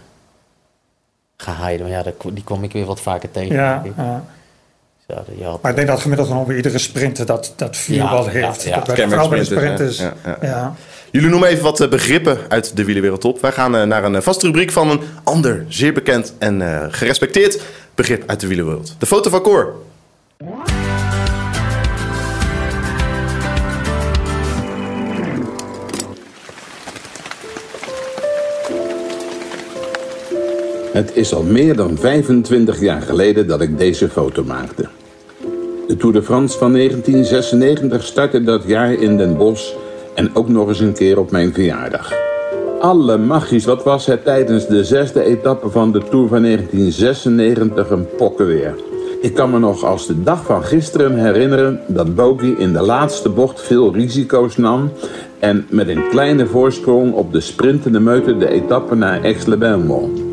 gehaaide. Maar ja, die kwam ik weer wat vaker tegen. Ja, denk ik. ja. Ja, had- Maar ik denk dat gemiddeld genomen bij iedere sprinter dat, dat vuurbal Ja, heeft. ja, ja. Dat bij, vooral bij de sprinters. hè? Ja, Ja, ja. Jullie noemen even wat eh, begrippen uit de wielerwereldtop. Wij gaan eh, naar een eh, vaste rubriek van een ander, zeer bekend en eh, gerespecteerd begrip uit de wielerwereld. De foto van Cor. Het is al meer dan 25 jaar geleden dat ik deze foto maakte. De Tour de France van 1996 startte dat jaar in Den Bosch en ook nog eens een keer op mijn verjaardag. Alle magisch, wat was het tijdens de zesde etappe van de Tour van 1996 een pokkenweer. Ik kan me nog als de dag van gisteren herinneren dat Bogie in de laatste bocht veel risico's nam en met een kleine voorsprong op de sprintende meute de etappe naar Aix-les-Bains.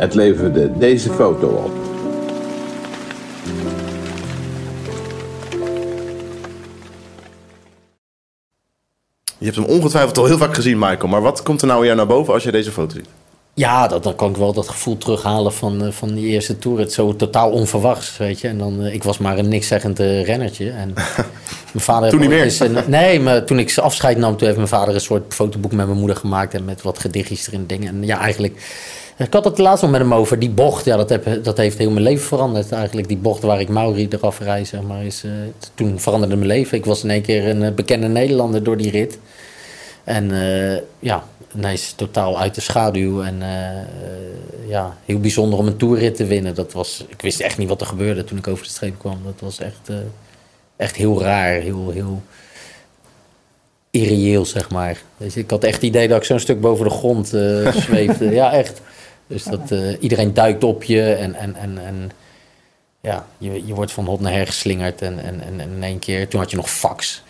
Het leverde deze foto op. Je hebt hem ongetwijfeld al heel vaak gezien, Michael. Maar wat komt er nou in jou naar boven als je deze foto ziet? Ja, dat, dan kan ik wel dat gevoel terughalen van, eh, van die eerste tour. Het zo totaal onverwachts, weet je. En dan, eh, ik was maar een nikszeggend eh, rennertje. En [laughs] mijn vader Toen niet meer. eens nee, maar toen ik afscheid nam, toen heeft mijn vader een soort fotoboek met mijn moeder gemaakt. En met wat gedichtjes erin dingen. En ja, eigenlijk... Ik had het laatst nog met hem over. Die bocht, ja, dat, heb, dat heeft heel mijn leven veranderd. Eigenlijk die bocht waar ik Mauri eraf rijd, zeg maar. Is, eh, toen veranderde mijn leven. Ik was in één keer een eh, bekende Nederlander door die rit. En eh, ja, ineens totaal uit de schaduw. En ja, heel bijzonder om een toerrit te winnen. Dat was, ik wist echt niet wat er gebeurde toen ik over de streep kwam. Dat was echt, echt heel raar, heel, heel irreëel, zeg maar. Je, ik had echt het idee dat ik zo'n stuk boven de grond eh, zweefde. [laughs] ja, echt. Dus dat eh, iedereen duikt op je en, en, en, en ja, je, je wordt van hot naar her geslingerd. En, en, en, in één keer, toen had je nog fax.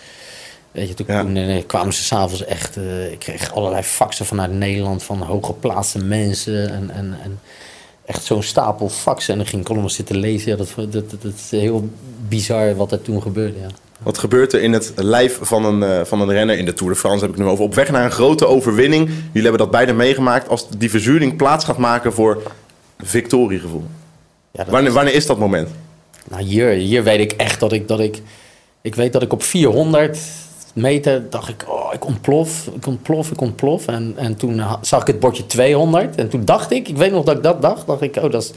Weet je, toen, Ja. toen, eh, kwamen ze s'avonds echt... eh, ik kreeg allerlei faxen vanuit Nederland van hooggeplaatste mensen. En, en, en echt zo'n stapel faxen. En dan ging ik allemaal zitten lezen. Ja, dat, dat, dat, dat is heel bizar wat er toen gebeurde, ja. Wat gebeurt er in het lijf van een, eh, van een renner in de Tour de France? Heb ik nu over. Op weg naar een grote overwinning. Jullie hebben dat beide meegemaakt. Als die verzuring plaats gaat maken voor victoriegevoel. ja Wanneer, wanneer is dat moment? Nou, hier, hier weet ik echt dat ik, dat ik... Ik weet dat ik op 400 meter dacht ik... Oh, ik ontplof, ik ontplof, ik ontplof. En, en toen zag ik het bordje 200. En toen dacht ik, ik weet nog dat ik dat dacht. dacht ik, oh, dat is...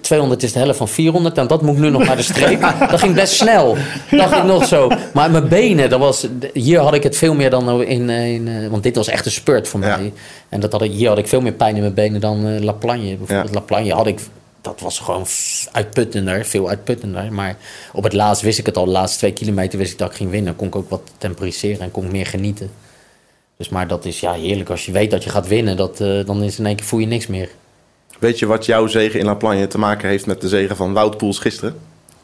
200 is de helft van 400 en dat moet ik nu nog naar de streep. [laughs] Dat ging best snel, dacht ik nog zo. Maar mijn benen, dat was, hier had ik het veel meer dan in... in eh, want dit was echt een spurt voor Ja. mij. En dat had ik, hier had ik veel meer pijn in mijn benen dan eh, La Plagne. Bijvoorbeeld Ja. La Plagne had ik, dat was gewoon uitputtender, veel uitputtender. Maar op het laatst wist ik het al, de laatste twee kilometer wist ik dat ik ging winnen. Kon ik ook wat temporiseren en kon ik meer genieten. Dus maar dat is ja heerlijk als je weet dat je gaat winnen. Dat, eh, dan is in één keer voel je niks meer. Weet je wat jouw zegen in La Plagne te maken heeft met de zegen van Wout Poels gisteren?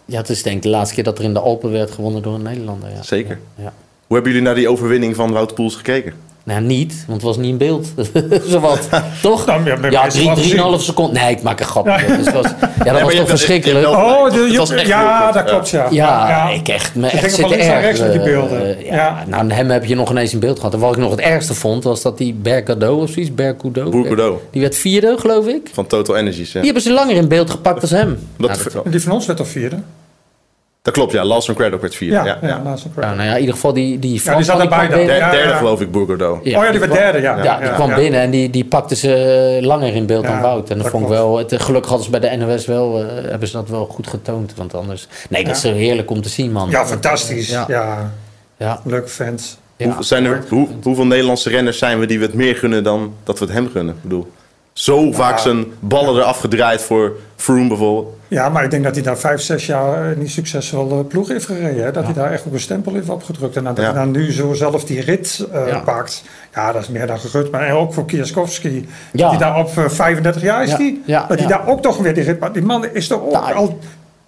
Ja, het is denk ik de laatste keer dat er in de Alpen werd gewonnen door een Nederlander. Ja. Zeker. Ja. Hoe hebben jullie naar die overwinning van Wout Poels gekeken? Nou, niet, want het was niet in beeld. [laughs] Zowat, [laughs] toch? Nou, ja, Ja, drie-. 3,5 seconden. Nee, ik maak een grapje. Ja, dus het was, ja dat maar was toch verschrikkelijk. Oh, de, Het je- was echt ja, dat klopt, ja. Ja, ik echt me Ik echt denk zitten erg, rechts met die beelden. eh, ja, Ja. Nou, hem heb je nog ineens in beeld gehad. En wat ik nog het ergste vond, was dat die Bergado of zoiets, Bergkudo. Bourgoudot. Die werd vierde, geloof ik. Van Total Energies. Ja. Die hebben ze langer in beeld gepakt als hem. Dat, Nou, dat, Die van ons werd al vierde. Dat klopt, ja. Lawson Craddock werd vierde. Ja, Ja, ja, ja. nou, nou ja, in ieder geval die, die Ja, die Fransman, zat erbij dan. Ja, derde ja. geloof ik, Bourgoudot. Oh ja, die werd derde, ja. Ja, die kwam ja. binnen en die, die pakte ze eh, langer in beeld dan Wout. En dat dat vond ik wel, het, gelukkig hadden ze bij de NOS wel, eh, hebben ze dat wel goed getoond. Want anders, nee, dat is zo heerlijk om te zien, man. Ja, fantastisch. Ja. Ja, Ja, leuke fans. ja. Hoe, zijn er, hoe, hoeveel Nederlandse renners zijn we die we het meer gunnen dan dat we het hem gunnen? Ik bedoel, Zo vaak zijn ballen eraf gedraaid voor Froome bijvoorbeeld. Ja, maar ik denk dat hij daar vijf, zes jaar eh, niet succesvol eh, ploeg heeft gereden. Hè? Dat hij daar echt ook een stempel heeft opgedrukt. En dat Ja. hij dan nu zo zelf die rit eh, Ja. pakt. Ja, dat is meer dan gegund. Maar ook voor Kierskovski. Ja. Dat hij daar op eh, 35 jaar is Ja, die. ja, dat hij daar ook toch weer die rit maakt. Die man is toch ook Taai. al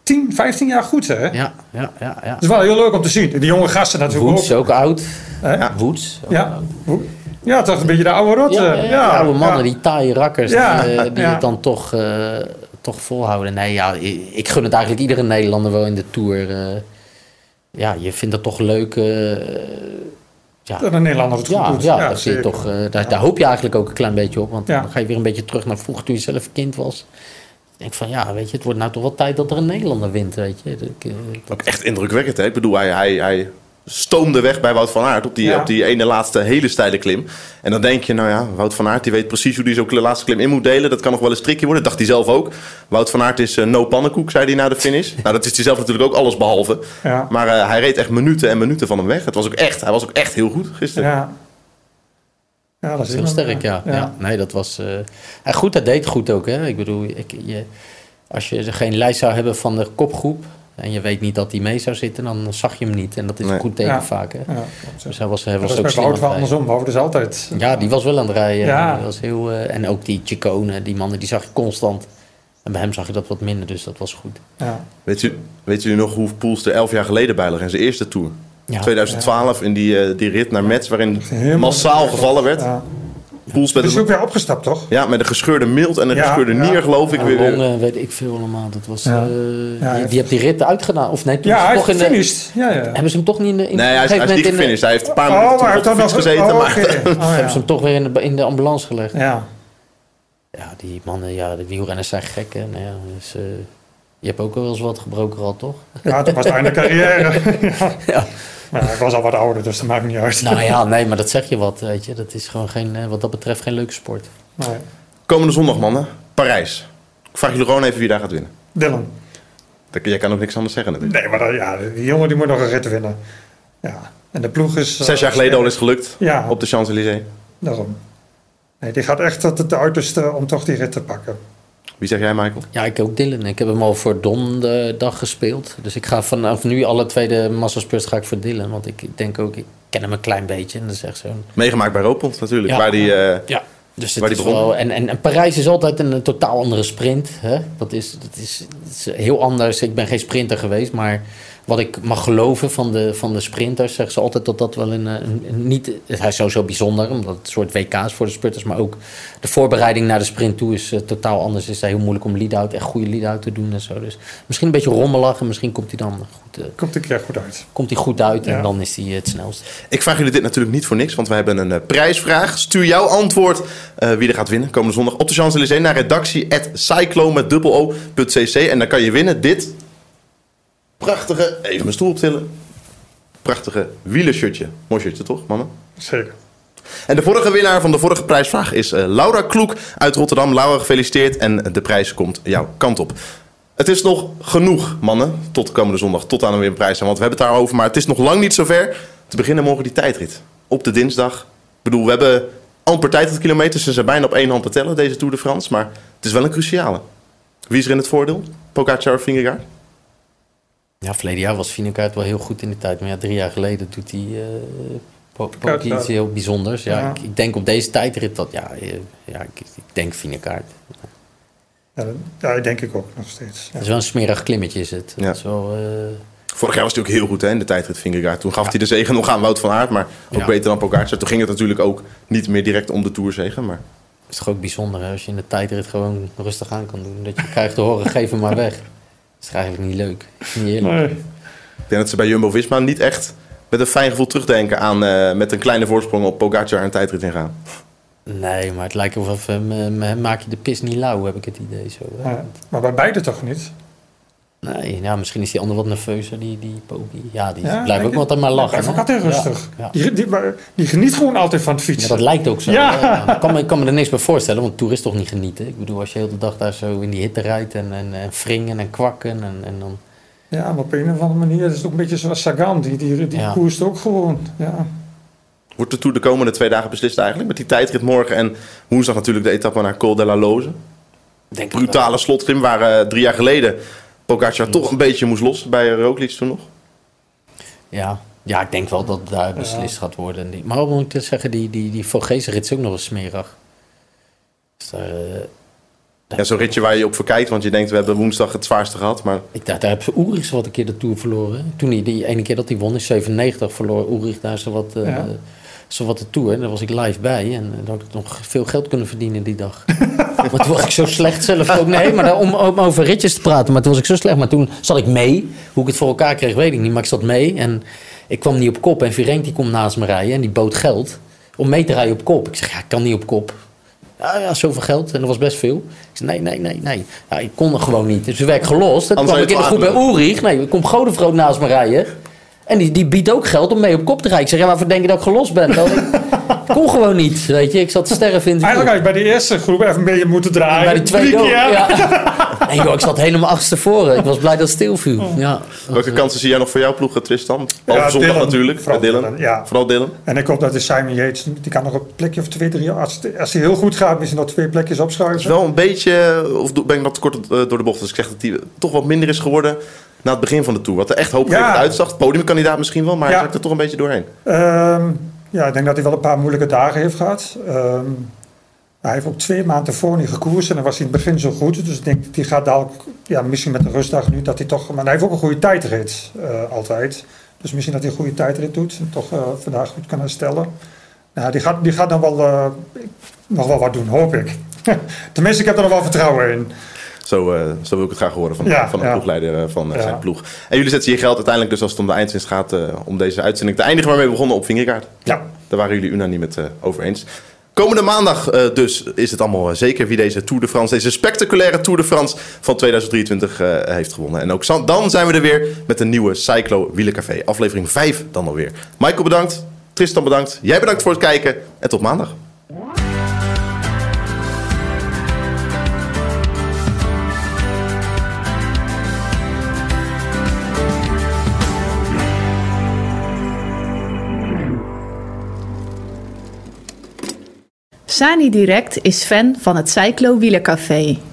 10, 15 jaar goed, hè? Ja, ja, ja. ja. Dat is wel heel leuk om te zien. Die jonge gasten natuurlijk Woods ook. ook oud. Hè? Woods. ook Ja. oud. Ja, toch een beetje de oude rot. Ja, ja, ja, oude mannen, ja. die taaie rakkers, Ja, die, eh, die ja. het dan toch, eh, toch volhouden. Nee, ja, ik, gun het eigenlijk iedere Nederlander wel in de Tour. eh. ja, je vindt het toch leuk. eh, ja, Dat een Nederlander het goed ja, doet. ja, Ja, dat vind je toch, eh, daar, daar hoop je eigenlijk ook een klein beetje op. Want Ja. dan ga je weer een beetje terug naar vroeger toen je zelf kind was. Ik denk van ja, weet je, het wordt nou toch wel tijd dat er een Nederlander wint, weet je. Dat ik, Ook echt indrukwekkend. Hè? Ik bedoel, hij, hij, hij stoomde weg bij Wout van Aert op die, Ja. op die ene laatste hele steile klim. En dan denk je, nou ja, Wout van Aert die weet precies hoe hij zo'n laatste klim in moet delen. Dat kan nog wel eens tricky worden. Dat dacht hij zelf ook. Wout van Aert is eh, no pannenkoek, zei hij na de finish. [laughs] nou, dat is hij zelf natuurlijk ook alles behalve. Ja. Maar eh, hij reed echt minuten en minuten van hem weg. Het was ook echt, hij was ook echt heel goed gisteren. Ja. Ja, dat is Heel sterk, ja. ja. Nee, dat was... eh en goed, dat deed goed ook, hè. Ik bedoel, ik, je, als je geen lijst zou hebben van de kopgroep... en je weet niet dat hij mee zou zitten, dan zag je hem niet. En dat is Nee. een goed teken Ja. vaak, hè. Ja. Dus hij was, hij was ook slim wel andersom. Wout is altijd... Ja, die was wel aan het rijden. Ja. Was heel, eh, en ook die Chicone, die mannen, die zag je constant. En bij hem zag je dat wat minder, dus dat was goed. Ja. Weet, u, weet u nog hoe Poels er elf jaar geleden bij lag in zijn eerste Tour? Ja. 2012 in die, eh, die rit naar Metz, waarin massaal gevallen werd. Poels met Is ook weer opgestapt, toch? ja, met een gescheurde mild en een Ja, gescheurde ja. nier, geloof ik. Ja, weer, weer. Longen, weet ik veel allemaal. Dat was, Ja. eh, Ja, die, die heeft die rit uitgedaan. Of nee, toen Ja, toch is in de, gefinished. Ja, ja. Hebben ze hem toch niet in de... In, Nee, hij op is, een hij is gegeven niet moment in de- gefinished. Hij heeft een paar Oh, minuten maar hij op de fiets nog... gezeten. oh, maar. [laughs] Oh, Hebben ze hem toch weer in de, in de ambulance gelegd. Ja. Ja, die mannen, ja, de wielrenners zijn gek, hè. Nou ja, dus, eh, je hebt ook wel eens wat gebroken gehad, toch? ja, toen was het [laughs] einde carrière. ja. Ja. Maar ik was al wat ouder, dus dat maakt niet uit. Nou ja, nee, maar dat zeg je wat, weet je. Dat is gewoon geen, eh, wat dat betreft geen leuke sport. Nee. Komende zondag, mannen. Parijs. Ik vraag jullie gewoon even wie daar gaat winnen. Dylan. Dat- Jij kan ook niks anders zeggen natuurlijk. Nee, maar ja, die jongen die moet nog een rit winnen. Ja. En de ploeg is... eh, Zes jaar geleden al is gelukt Ja. op de Champs-Élysées. Daarom. Nee, die gaat echt tot het uiterste om toch die rit te pakken. Wie zeg jij, Michael? Ja, ik ook Dylan. Ik heb hem al voor donderdag gespeeld. Dus ik ga vanaf nu alle tweede massaspurs ga ik voor Dylan. Want ik denk ook, ik ken hem een klein beetje. En dat is echt zo'n... Meegemaakt bij Roopond natuurlijk. Ja. Waar die, eh, Ja, dus Waar het die is wel... En, en, en Parijs is altijd een, een totaal andere sprint. Hè? Dat, is, dat, is, dat is heel anders. Ik ben geen sprinter geweest, maar wat ik mag geloven van de, van de sprinters... zeggen ze altijd dat dat wel een... een, een- niet, hij is sowieso bijzonder, omdat het een soort WK is voor de sprinters... maar ook de voorbereiding naar de sprint toe is eh, totaal anders. Het is heel moeilijk om lead-out, echt goede lead-out te doen en zo. Dus misschien een beetje rommelig en misschien komt hij dan goed, eh, Komt keer goed uit. komt hij goed uit... en Ja. dan is hij het snelst. Ik vraag jullie dit natuurlijk niet voor niks, want we hebben een eh, prijsvraag. Stuur jouw antwoord eh, wie er gaat winnen komende zondag op de Champs-Élysées naar redactie at cyclo met dubbel o.cc. En dan kan je winnen dit prachtige, even mijn stoel optillen, prachtige wielershirtje. Mooi shirtje toch, mannen? Zeker. En de vorige winnaar van de vorige prijsvraag is eh, Laura Kloek uit Rotterdam. Laura, gefeliciteerd en de prijs komt jouw kant op. Het is nog genoeg, mannen, tot komende zondag, tot aan er weer een prijs zijn. Want we hebben het daarover, maar het is nog lang niet zover. Te beginnen morgen die tijdrit. Op de dinsdag. Ik bedoel, we hebben amper tijd tot kilometers. Ze zijn bijna op één hand te tellen, deze Tour de France. Maar het is wel een cruciale. Wie is er in het voordeel? Pogacar of Vingegaard? Ja, verleden jaar was Vinekaart wel heel goed in de tijd. Maar ja, drie jaar geleden doet hij eh po- po- Vingegaard, iets heel bijzonders. Ja, Ja. Ik, ik denk op deze tijdrit dat, ja, eh, ja ik, ik denk Vinekaart. Ja, dat- ja, denk ik ook nog steeds. Ja. Het is wel een smerig klimmetje is het. Ja. Het is wel, eh, Vorig jaar was hij ook heel goed hè, in de tijdrit Vingegaard. Toen gaf hij de zegen nog aan Wout van Aert, maar ook Ja. beter dan Pogacar. Toen ging het natuurlijk ook niet meer direct om de Tourzegen, maar... is toch ook bijzonder hè, als je in de tijdrit gewoon rustig aan kan doen. Dat je krijgt te horen, geef hem maar weg. Dat is eigenlijk niet leuk. Niet eerlijk. Nee. Ik denk dat ze bij Jumbo-Visma niet echt met een fijn gevoel terugdenken aan eh, met een kleine voorsprong op Pogacar een tijdrit ingaan. Nee, maar het lijkt of hem, hem, hem maak je de pis niet lauw, heb ik het idee zo. Ja. Maar bij beide toch niet? Nee, ja, misschien is die ander wat nerveuzer, die, die Pogi. Ja, die Ja, blijft ook altijd maar lachen. Hè? altijd rustig. ja. Die, die, maar die geniet gewoon altijd van het Ja, fietsen. dat lijkt ook zo. Ja. hè. Ja, ik, kan me, ik kan me er niks bij voorstellen, want toer is toch niet genieten. Ik bedoel, als je de hele dag daar zo in die hitte rijdt en, en, en wringen en kwakken en, en dan... Ja, maar op een of andere manier is het ook een beetje zoals Sagan. Die, die, die Ja. koerst ook gewoon. Ja. Wordt de Tour de komende twee dagen beslist eigenlijk? Met die tijdrit morgen en woensdag natuurlijk de etappe naar Col de la Loze. Denk Brutale slotklim waar eh, drie jaar geleden Pogacar toch een beetje moest los bij Roglic toen nog. Ja. ja, ik denk wel dat daar beslist gaat worden. Maar wat moet ik zeggen, die, die, die Vogezen-rit is ook nog eens smerig. Dus daar, eh, Ja, zo'n ritje waar je op verkijkt, want je denkt we hebben woensdag het zwaarste gehad. Maar ik, daar, daar heb Ulrich zo wat een keer de Tour verloren. Toen hij die ene keer dat hij won in 97 verloor Ulrich daar zo wat, eh, Ja. Zo wat de Tour. En daar was ik live bij en daar had ik nog veel geld kunnen verdienen die dag. [laughs] maar toen was ik zo slecht zelf ook. Nee, maar om, om over ritjes te praten. Maar toen was ik zo slecht. Maar toen zat ik mee. Hoe ik het voor elkaar kreeg, weet ik niet. Maar ik zat mee en ik kwam niet op kop. En Virenk die komt naast me rijden en die bood geld om mee te rijden op kop. Ik zeg, ja, ik kan niet op kop. Ja, ja, zoveel geld. En dat was best veel. Ik zei, nee, nee, nee, nee. Ja, ik kon er gewoon niet. Dus we werd gelost. En toen kwam ik in de groep bij Ulrich. Nee, er komt Godefroot naast me rijden. En die, die biedt ook geld om mee op kop te rijden. Ik zeg, ja, waarvoor denk je dat ik gelost ben? Ik ik kon gewoon niet, weet je. Ik zat te sterven in de Eigenlijk had je bij de eerste groep even een beetje moeten draaien. Bij die tweede ook, ja. [laughs] Nee, joh, ik zat helemaal achterstevoren. Ik was blij dat het stilviel. Ja. welke kansen zie jij nog voor jouw ploeg, Tristan? Behalve Ja, zondag Dylan. natuurlijk, Vooral Dylan. Dylan, ja. Vooral Dylan. En ik hoop dat de Simon Yates, die kan nog een plekje of twee, drie, als, als hij heel goed gaat, misschien nog twee plekjes Het is opschuiven. wel een beetje, of ben ik dat te kort eh, door de bocht, dus ik zeg dat hij toch wat minder is geworden na het begin van de Tour. Wat er echt hoopgevend Ja. uitzag. Podiumkandidaat misschien wel, maar hij zakt er toch een beetje doorheen. Ehm, ja, ik denk dat hij wel een paar moeilijke dagen heeft gehad. Ehm, hij heeft ook twee maanden voor niet gekoerst en dan was hij in het begin zo goed. Dus ik denk, die gaat dadelijk, ja, misschien met de rustdag nu, dat hij toch... Maar hij heeft ook een goede tijdrit, eh, altijd. Dus misschien dat hij een goede tijdrit doet en toch eh, vandaag goed kan herstellen. Nou, die gaat, die gaat dan wel, eh, nog wel wat doen, hoop ik. [laughs] Tenminste, ik heb er nog wel vertrouwen in. Zo, zo wil ik het graag horen van, Ja, van de ja. ploegleider van Ja. zijn ploeg. En jullie zetten je geld uiteindelijk dus als het om de eindwinst gaat... om deze uitzending te eindigen waarmee we begonnen op Vingerkaart. Ja. Daar waren jullie unaniem het over eens. Komende maandag eh, dus is het allemaal eh, zeker wie deze Tour de France, deze spectaculaire Tour de France van 2023 eh, heeft gewonnen. En ook dan zijn we er weer met een nieuwe Cyclo Wielercafé. Aflevering 5 dan alweer. Michael bedankt, Tristan bedankt, jij bedankt voor het kijken en tot maandag. Sani Direct is fan van het Cyclo Wielercafé.